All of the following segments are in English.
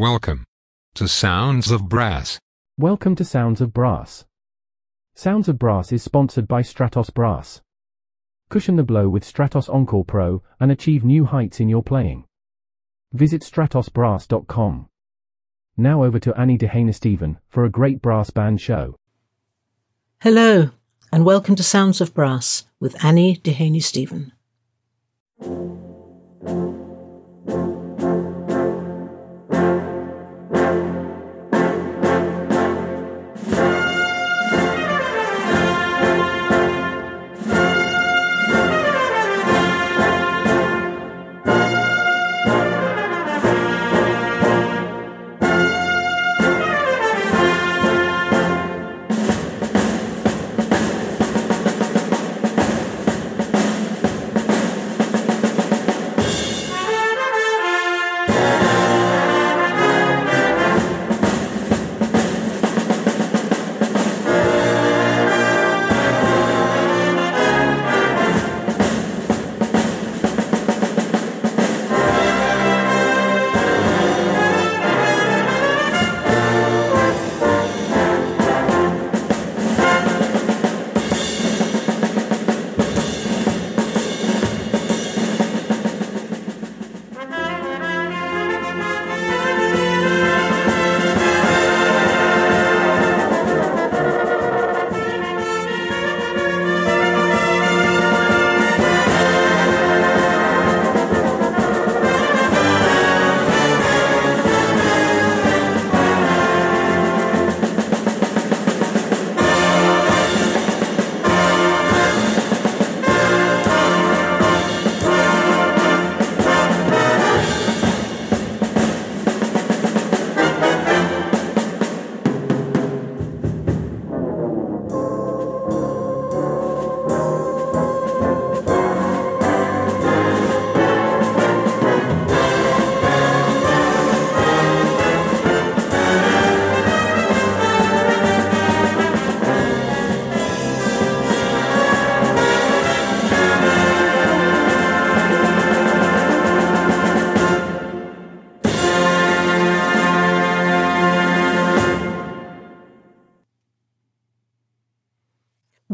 Welcome to Sounds of Brass. Welcome to Sounds of Brass. Sounds of Brass is sponsored by Stratos Brass. Cushion the blow with Stratos Encore Pro and achieve new heights in your playing. Visit stratosbrass.com. Now over to Annie Dehaney Steven for a great brass band show. Hello, and welcome to Sounds of Brass with Annie Dehaney Steven.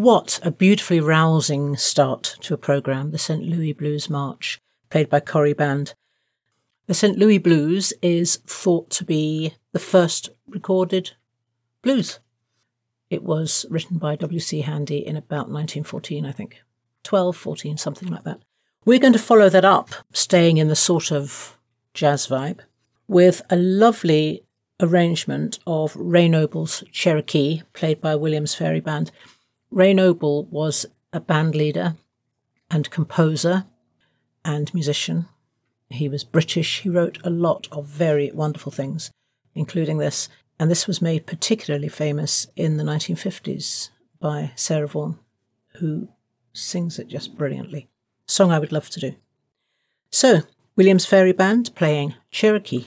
What a beautifully rousing start to a programme, the St. Louis Blues March, played by Cory Band. The St. Louis Blues is thought to be the first recorded blues. It was written by W.C. Handy in about 1914, I think. 12, 14, something like that. We're going to follow that up, staying in the sort of jazz vibe, with a lovely arrangement of Ray Noble's Cherokee, played by Williams Fairey Band. Ray Noble was a band leader and composer and musician. He was British. He wrote a lot of very wonderful things, including this. And this was made particularly famous in the 1950s by Sarah Vaughan, who sings it just brilliantly. Song I would love to do. So, Williams Fairey Band playing Cherokee.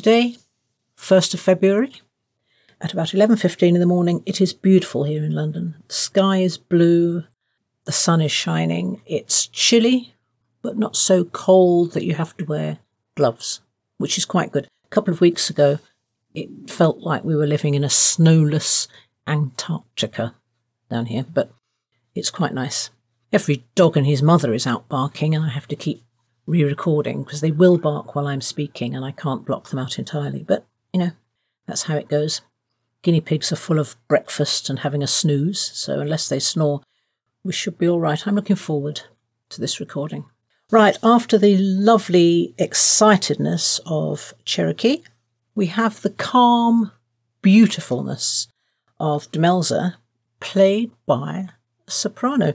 Today, 1st of February, at about 11:15 in the morning, it is beautiful here in London. The sky is blue, the sun is shining. It's chilly, but not so cold that you have to wear gloves, which is quite good. A couple of weeks ago, it felt like we were living in a snowless Antarctica down here, but it's quite nice. Every dog and his mother is out barking, and I have to keep re recording because they will bark while I'm speaking and I can't block them out entirely. But, you know, that's how it goes. Guinea pigs are full of breakfast and having a snooze, so unless they snore, we should be all right. I'm looking forward to this recording. Right, after the lovely excitedness of Cherokee, we have the calm beautifulness of Demelza, played by a soprano.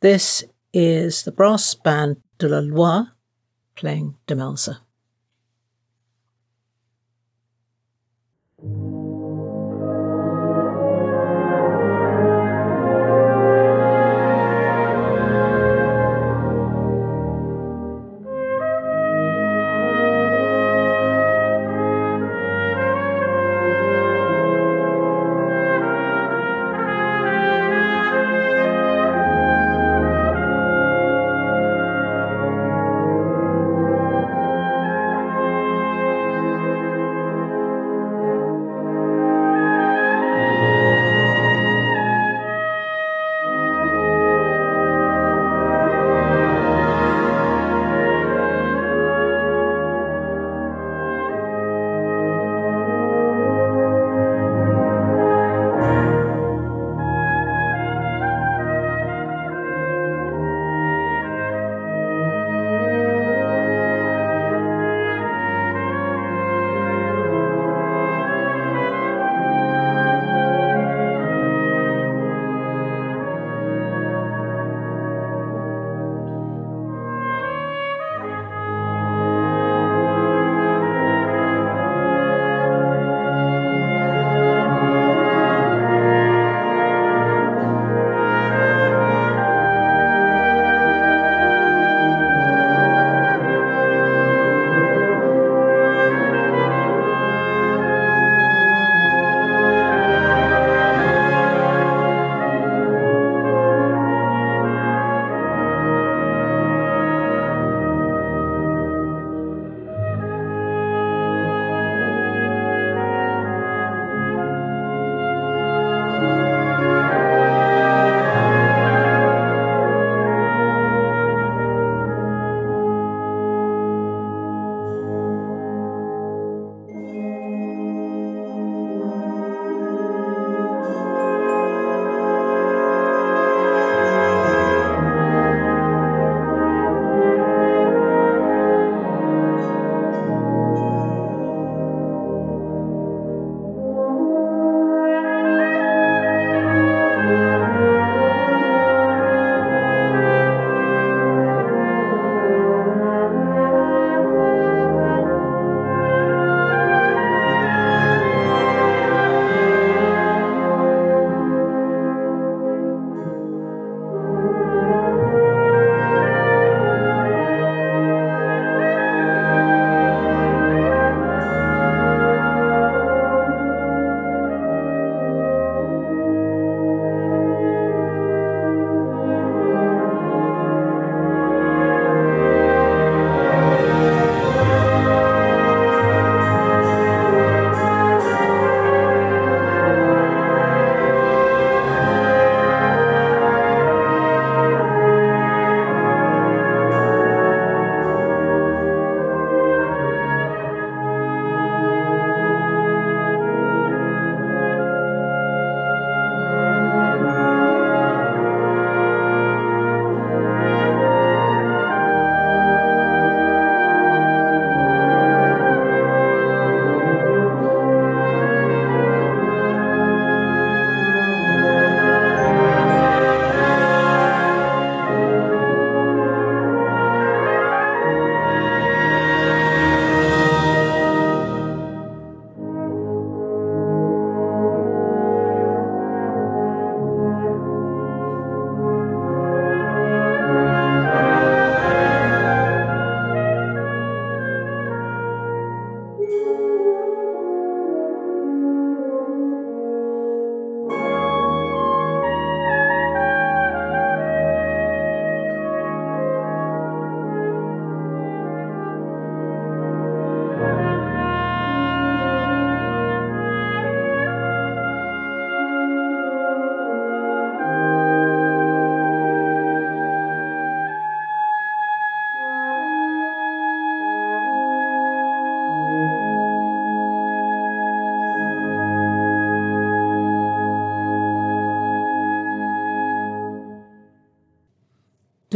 This is the brass band de la Loi playing Demelza.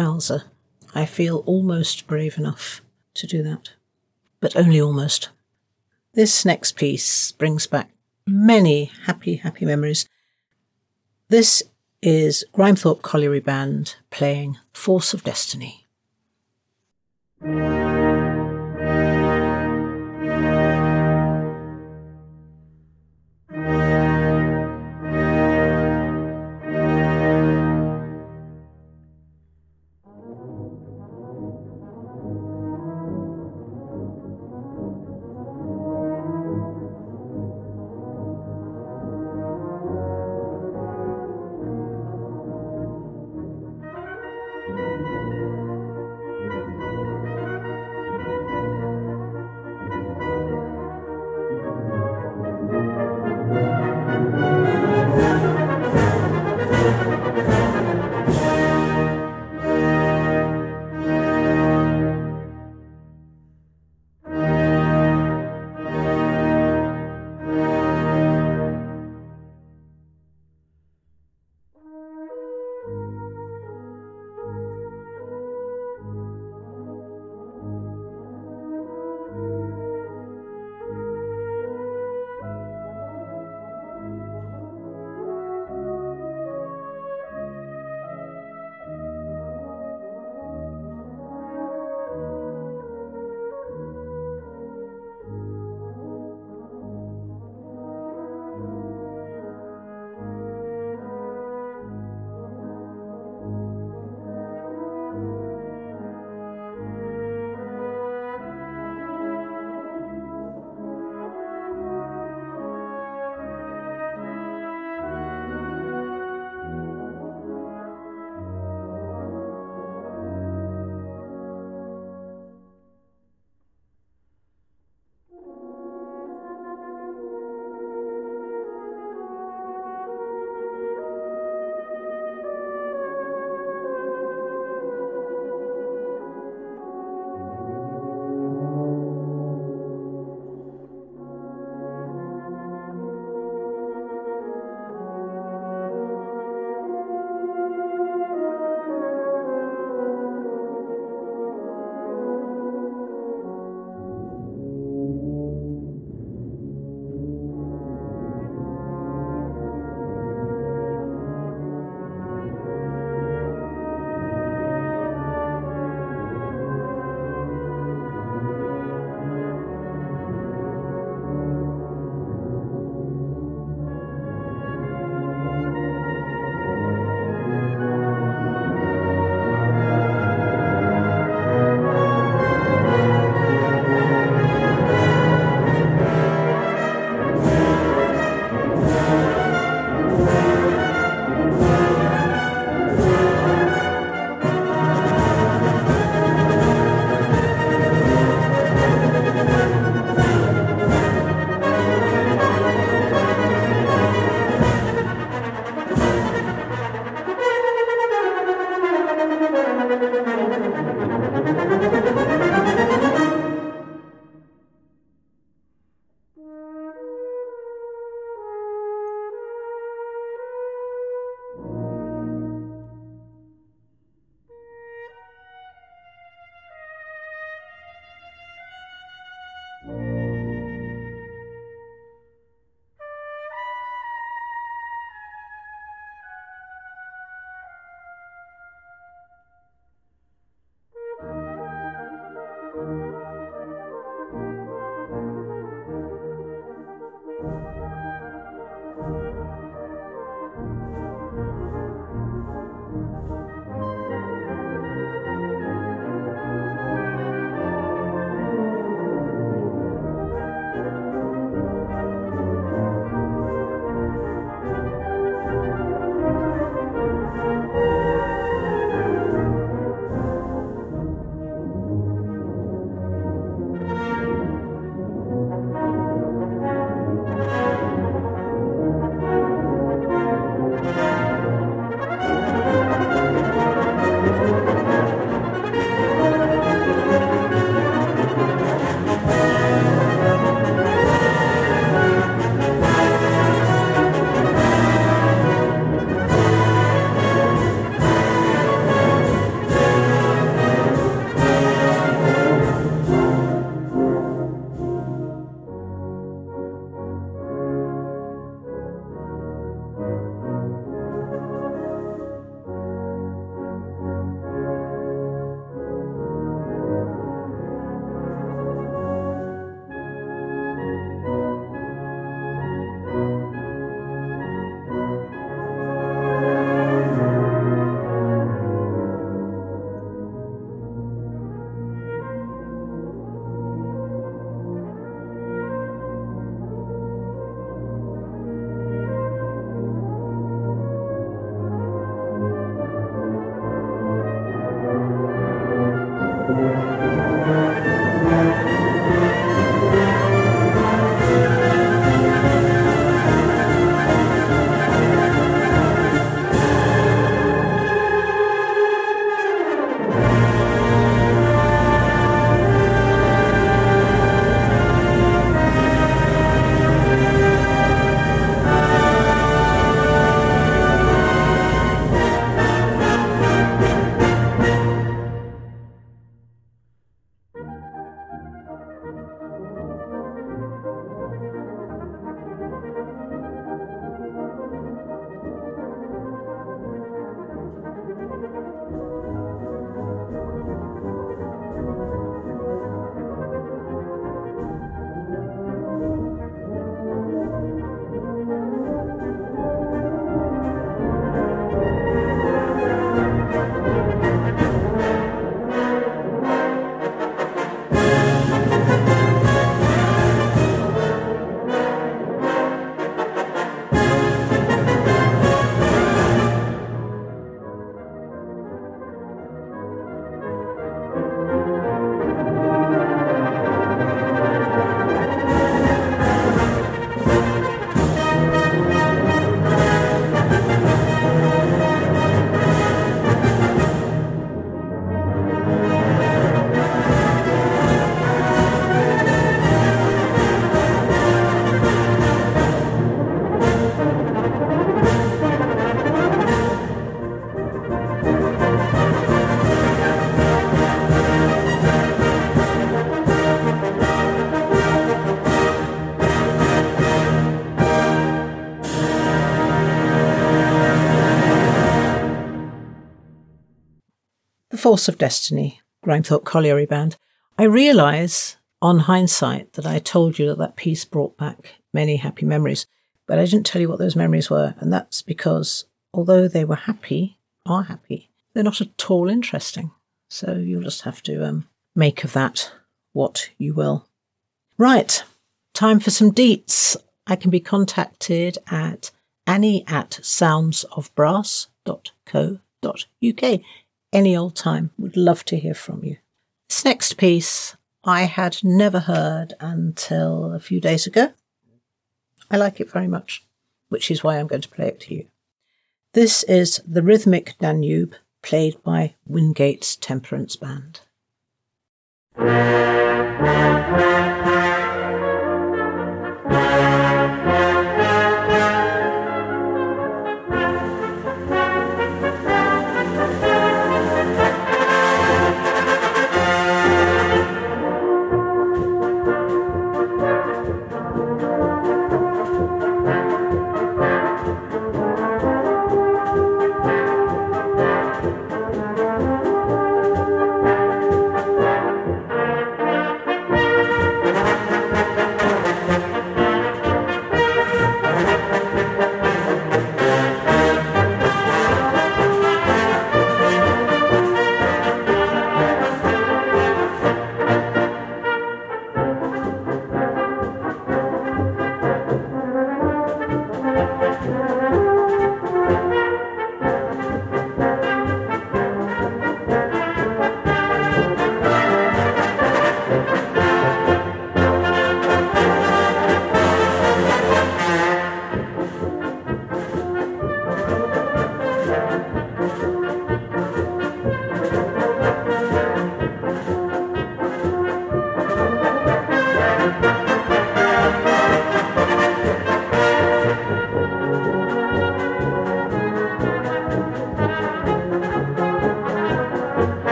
Malza. I feel almost brave enough to do that, but only almost. This next piece brings back many happy, happy memories. This is Grimethorpe Colliery Band playing Force of Destiny. Force of Destiny, Grimethorpe Colliery Band. I realise, on hindsight, that I told you that that piece brought back many happy memories, but I didn't tell you what those memories were, and that's because although they were happy, are happy, they're not at all interesting. So you'll just have to um, make of that what you will. Right, time for some deets. I can be contacted at annie at soundsofbrass.co.uk any old time. Would love to hear from you. This next piece I had never heard until a few days ago. I like it very much, which is why I'm going to play it to you. This is the Rhythmic Danube played by Wingate's Temperance Band.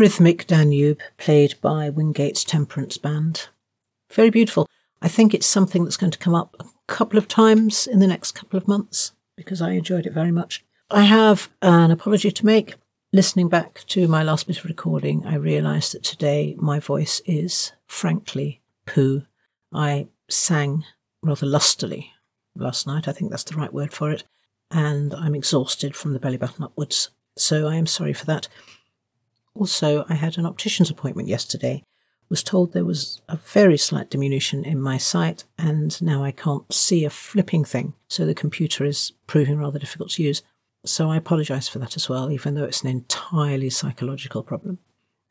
Rhythmic Danube, played by Wingate's Temperance Band. Very beautiful. I think it's something that's going to come up a couple of times in the next couple of months because I enjoyed it very much. I have an apology to make. Listening back to my last bit of recording, I realised that today my voice is frankly poo. I sang rather lustily last night. I think that's the right word for it. And I'm exhausted from the belly button upwards. So I am sorry for that. Also, I had an optician's appointment yesterday. Was told there was a very slight diminution in my sight, and now I can't see a flipping thing. So the computer is proving rather difficult to use. So I apologise for that as well, even though it's an entirely psychological problem.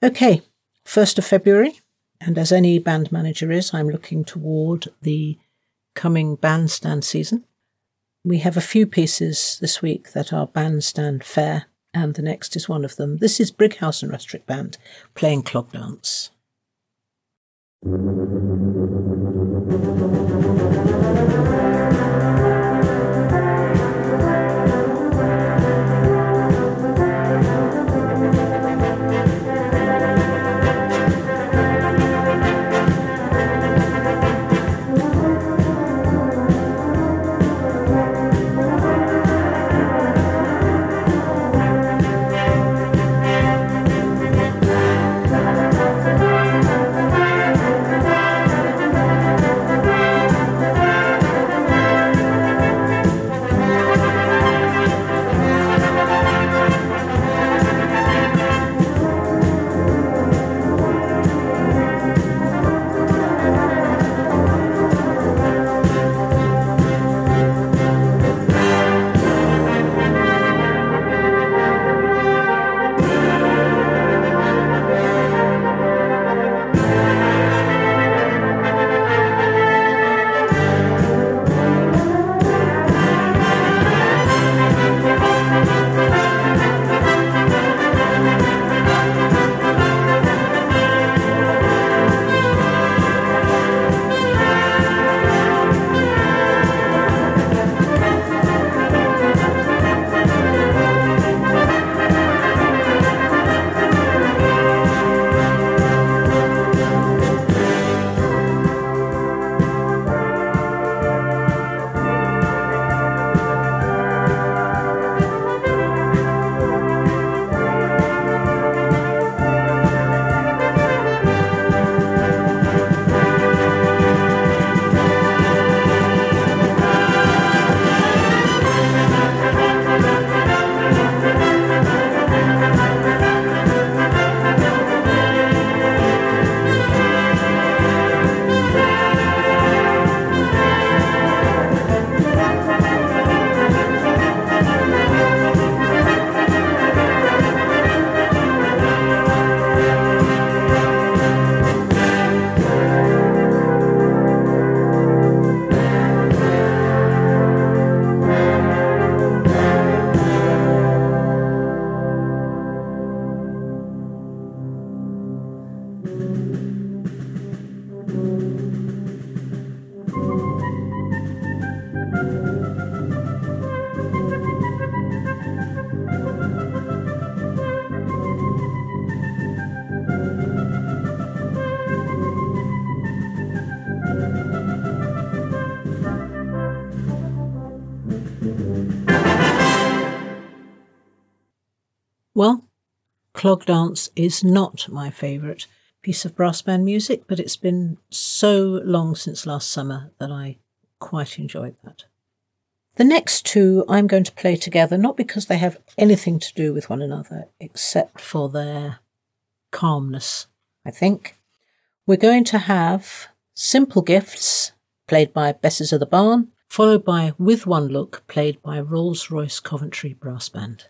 Okay, 1st of February, and as any band manager is, I'm looking toward the coming bandstand season. We have a few pieces this week that are bandstand fair, and the next is one of them. This is Brighouse and Rastrick Band playing clog dance. Clog dance is not my favourite piece of brass band music, but it's been so long since last summer that I quite enjoyed that. The next two I'm going to play together, not because they have anything to do with one another, except for their calmness, I think. We're going to have Simple Gifts, played by Besses of the Barn, followed by With One Look, played by Rolls Royce Coventry Brass Band.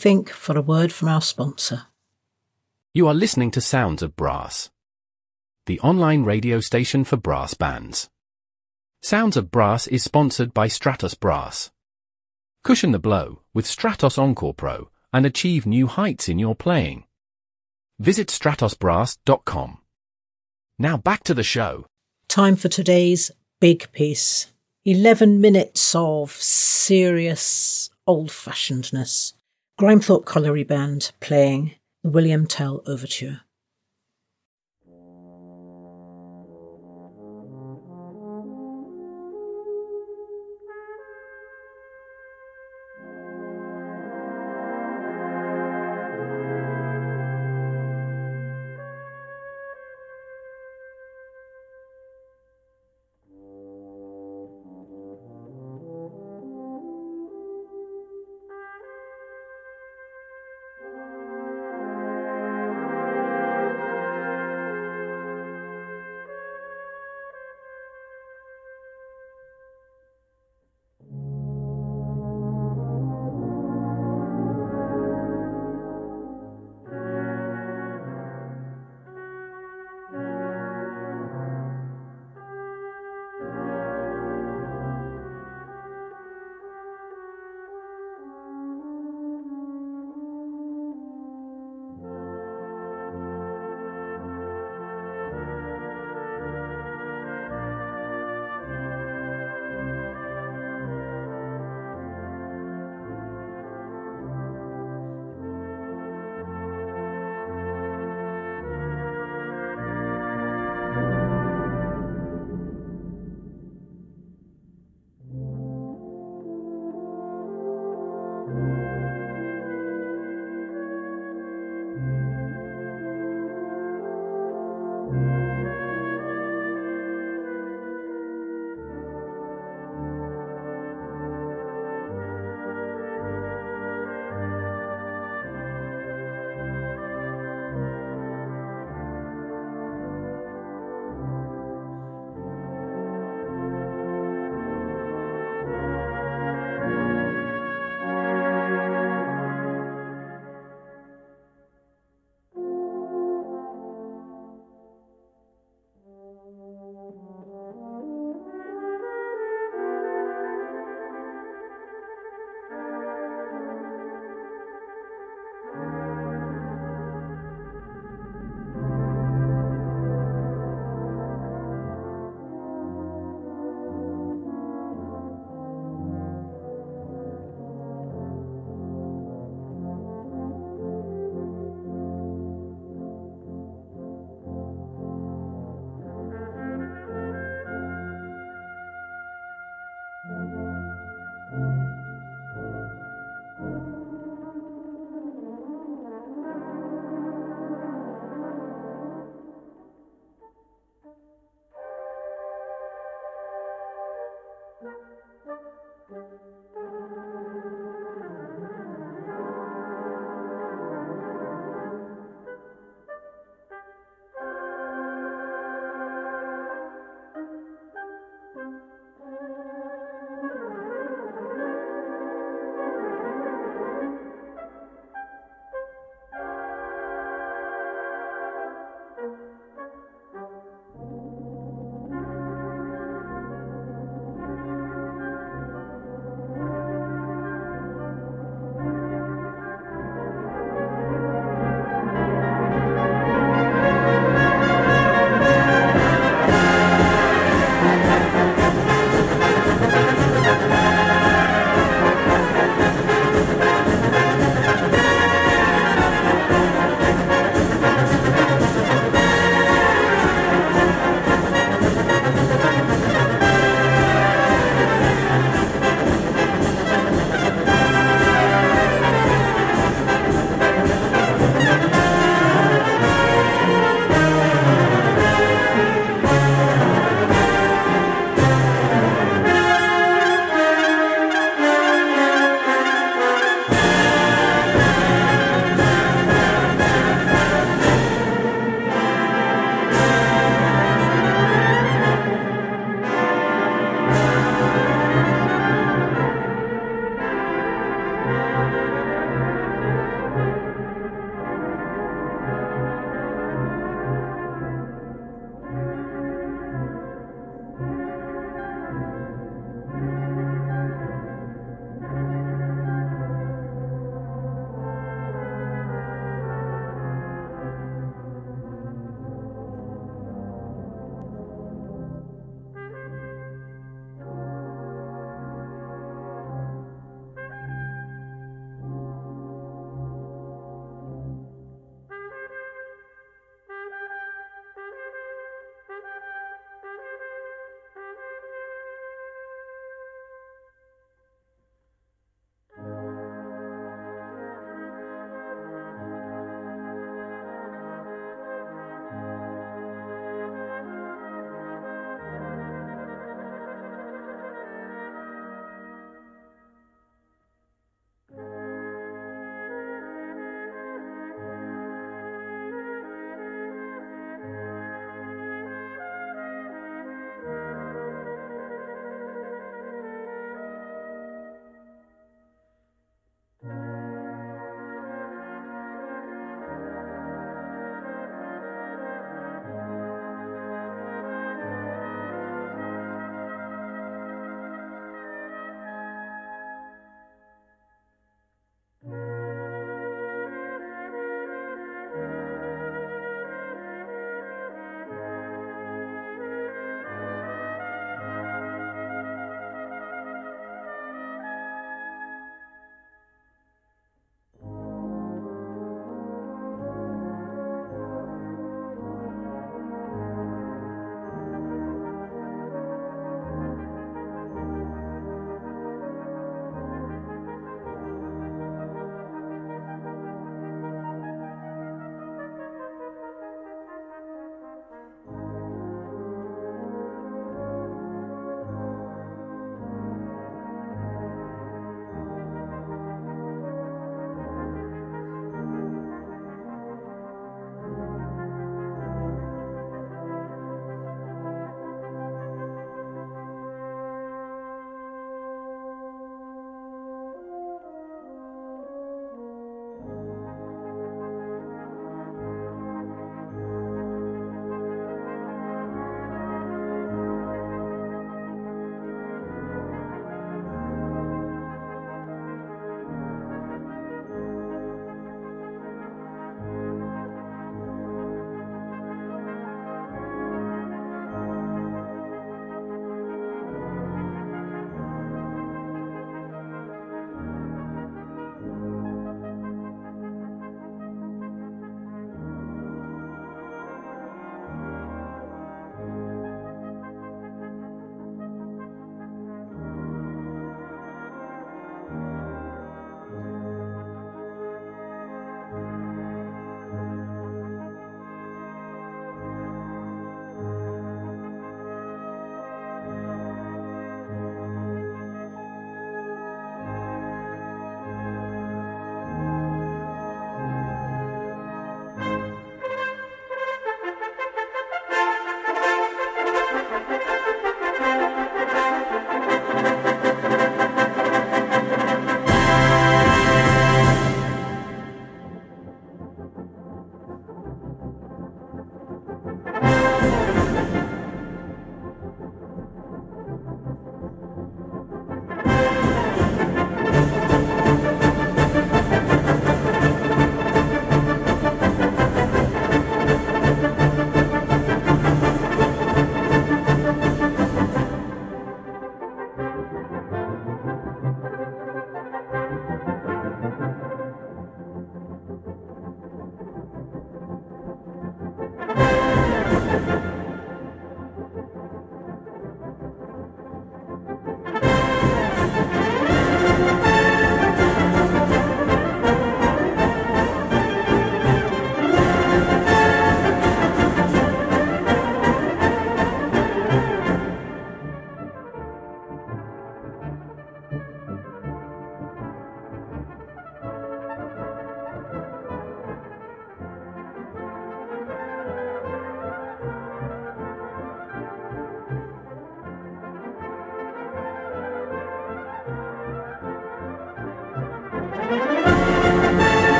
Think, for a word from our sponsor. You are listening to Sounds of Brass. the online radio station for brass bands. Sounds of Brass is sponsored by Stratos Brass. Cushion the blow with Stratos Encore Pro and achieve new heights in your playing. Visit stratosbrass.com. Now back to the show. Time for today's big piece. 11 minutes of serious old fashionedness. Grimethorpe Colliery Band playing the William Tell Overture.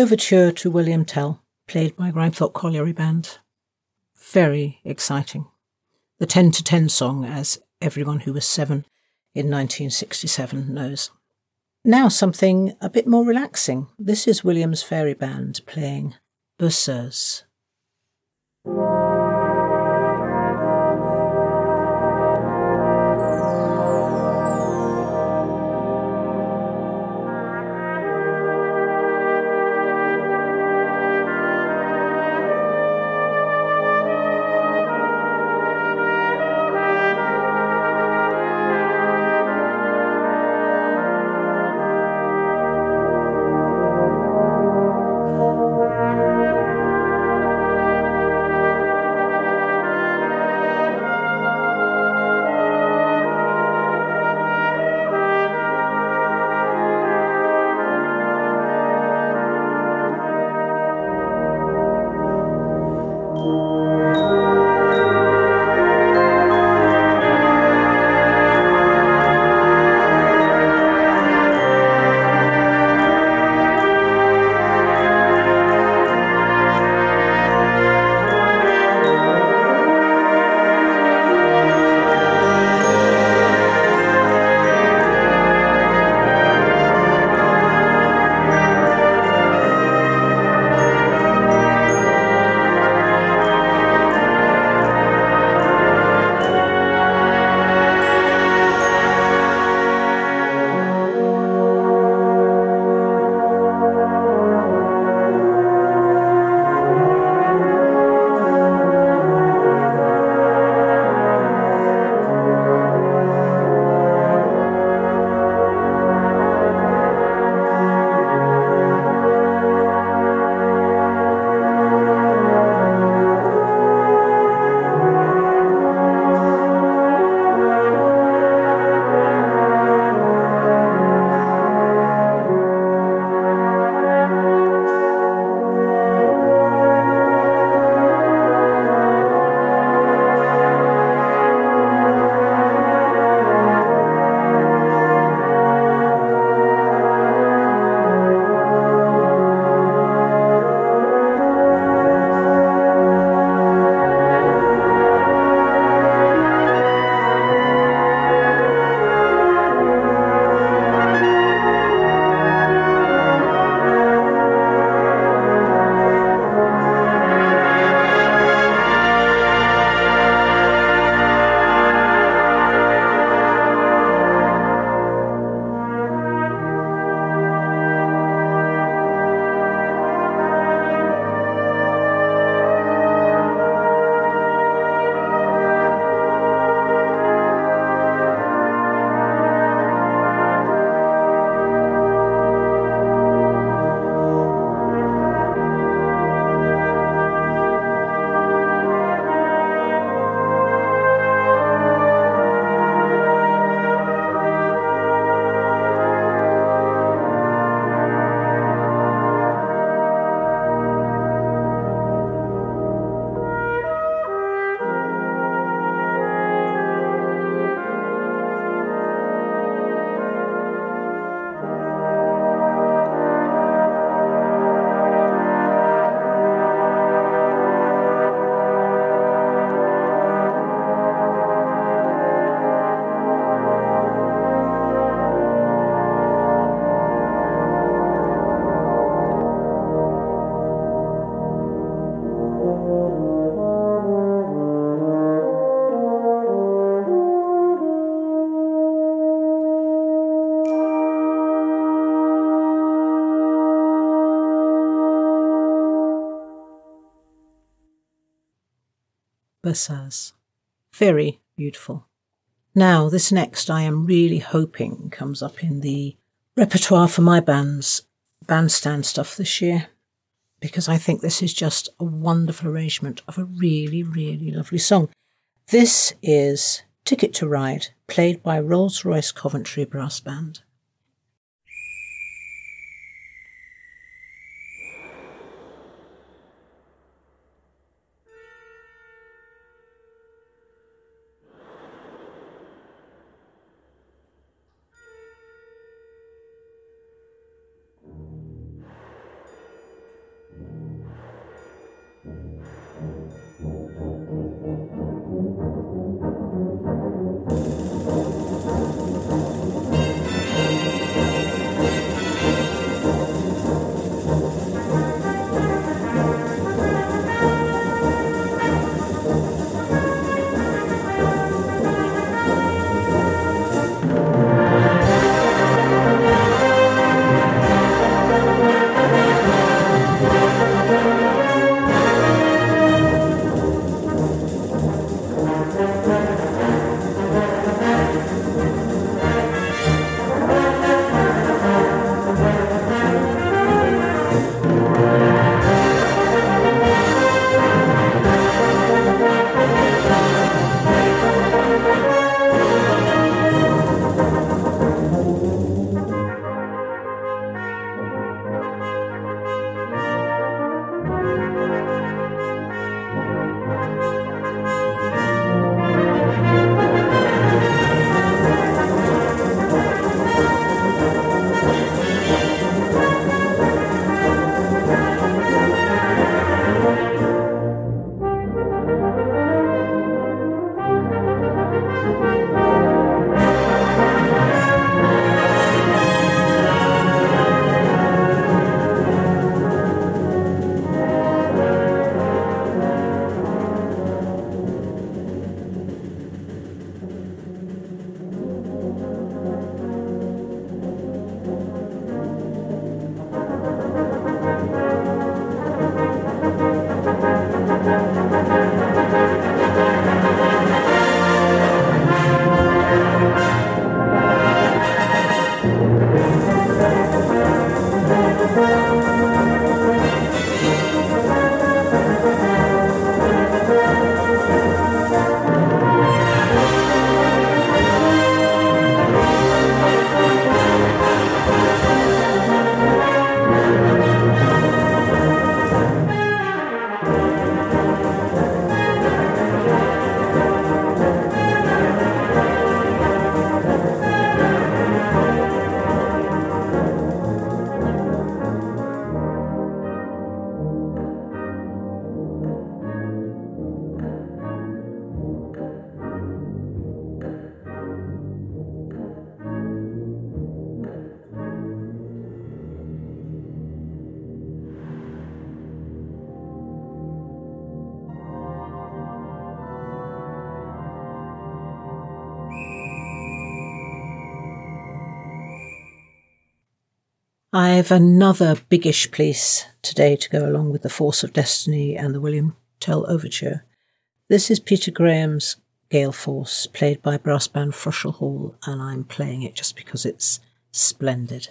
Overture to William Tell, played by Grimethorpe Colliery Band. Very exciting. The 10 to 10 song, as everyone who was seven in 1967 knows. Now something a bit more relaxing. This is Williams Fairey Band playing Berceuse. Berceuse. Very beautiful. Now, this next I am really hoping comes up in the repertoire for my band's bandstand stuff this year because I think this is just a wonderful arrangement of a really, really lovely song. This is Ticket to Ride, played by Rolls Royce Coventry Brass Band. I've another biggish piece today to go along with the Force of Destiny and the William Tell Overture. This is Peter Graham's Gaelforce, played by brass band Fröschl Hall, and I'm playing it just because it's splendid.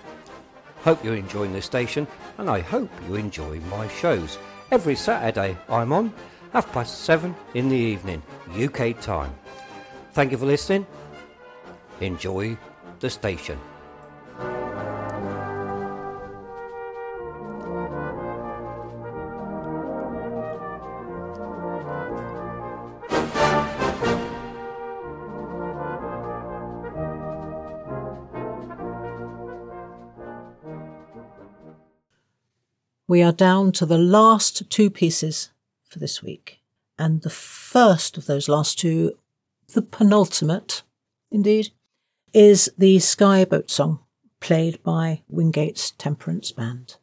hope you're enjoying this station, and I hope you enjoy my shows. Every Saturday I'm on, half past seven in the evening, UK time. Thank you for listening. Enjoy the station. We are down to the last two pieces for this week. And the first of those last two, the penultimate, indeed, is the Sky Boat Song, played by Wingate's Temperance Band.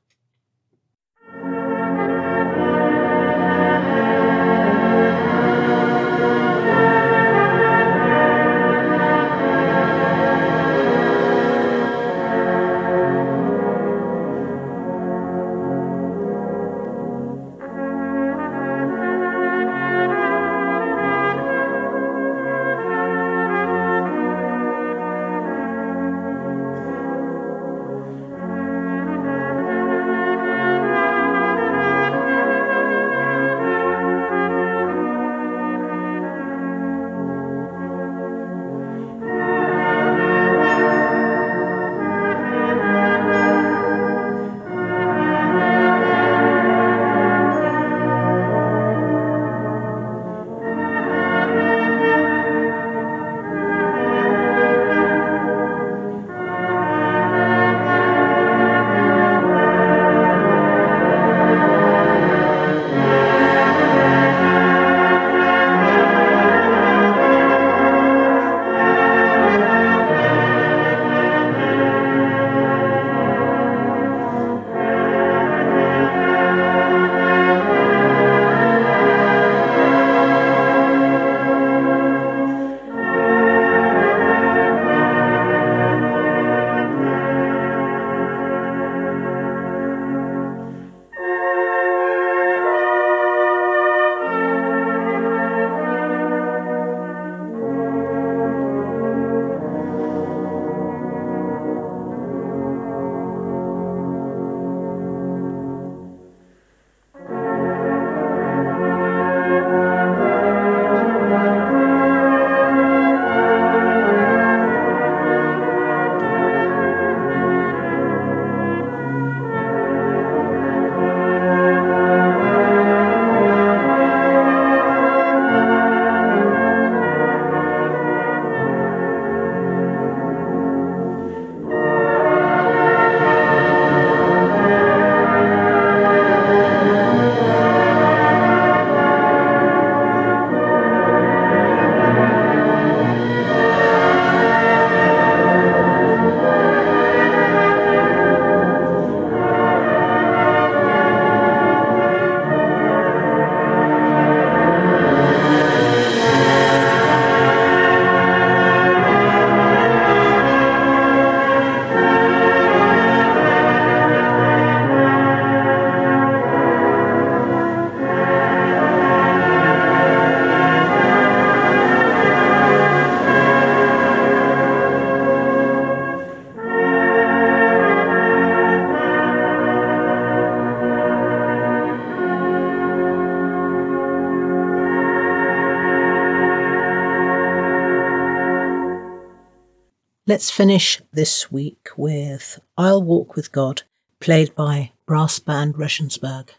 Let's finish this week with I'll Walk with God, played by Brass Band Regensburg.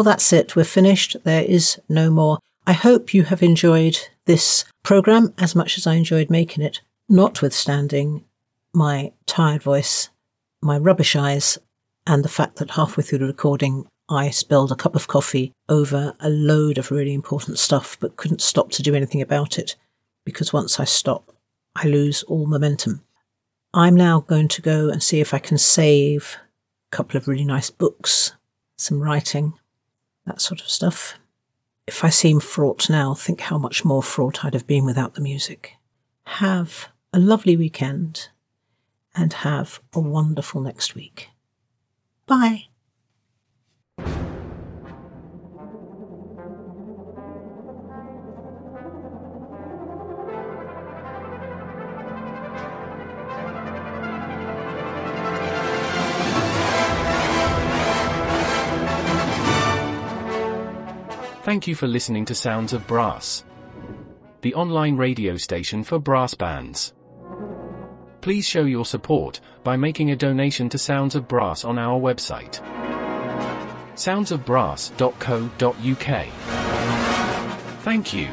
Well, that's it. We're finished. There is no more. I hope you have enjoyed this program as much as I enjoyed making it, notwithstanding my tired voice my rubbish eyes and the fact that halfway through the recording I spilled a cup of coffee over a load of really important stuff but couldn't stop to do anything about it because once I stop, I lose all momentum. I'm now going to go and see if I can save a couple of really nice books, some writing, that sort of stuff. If I seem fraught now, think how much more fraught I'd have been without the music. Have a lovely weekend and have a wonderful next week. Bye. Thank you for listening to Sounds of Brass, the online radio station for brass bands. Please show your support by making a donation to Sounds of Brass on our website, soundsofbrass.co.uk. Thank you.